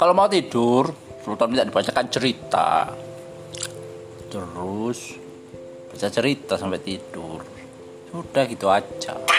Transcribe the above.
kalau mau tidur Sultan minta dibacakan cerita. Terus baca cerita sampai tidur. Sudah gitu aja.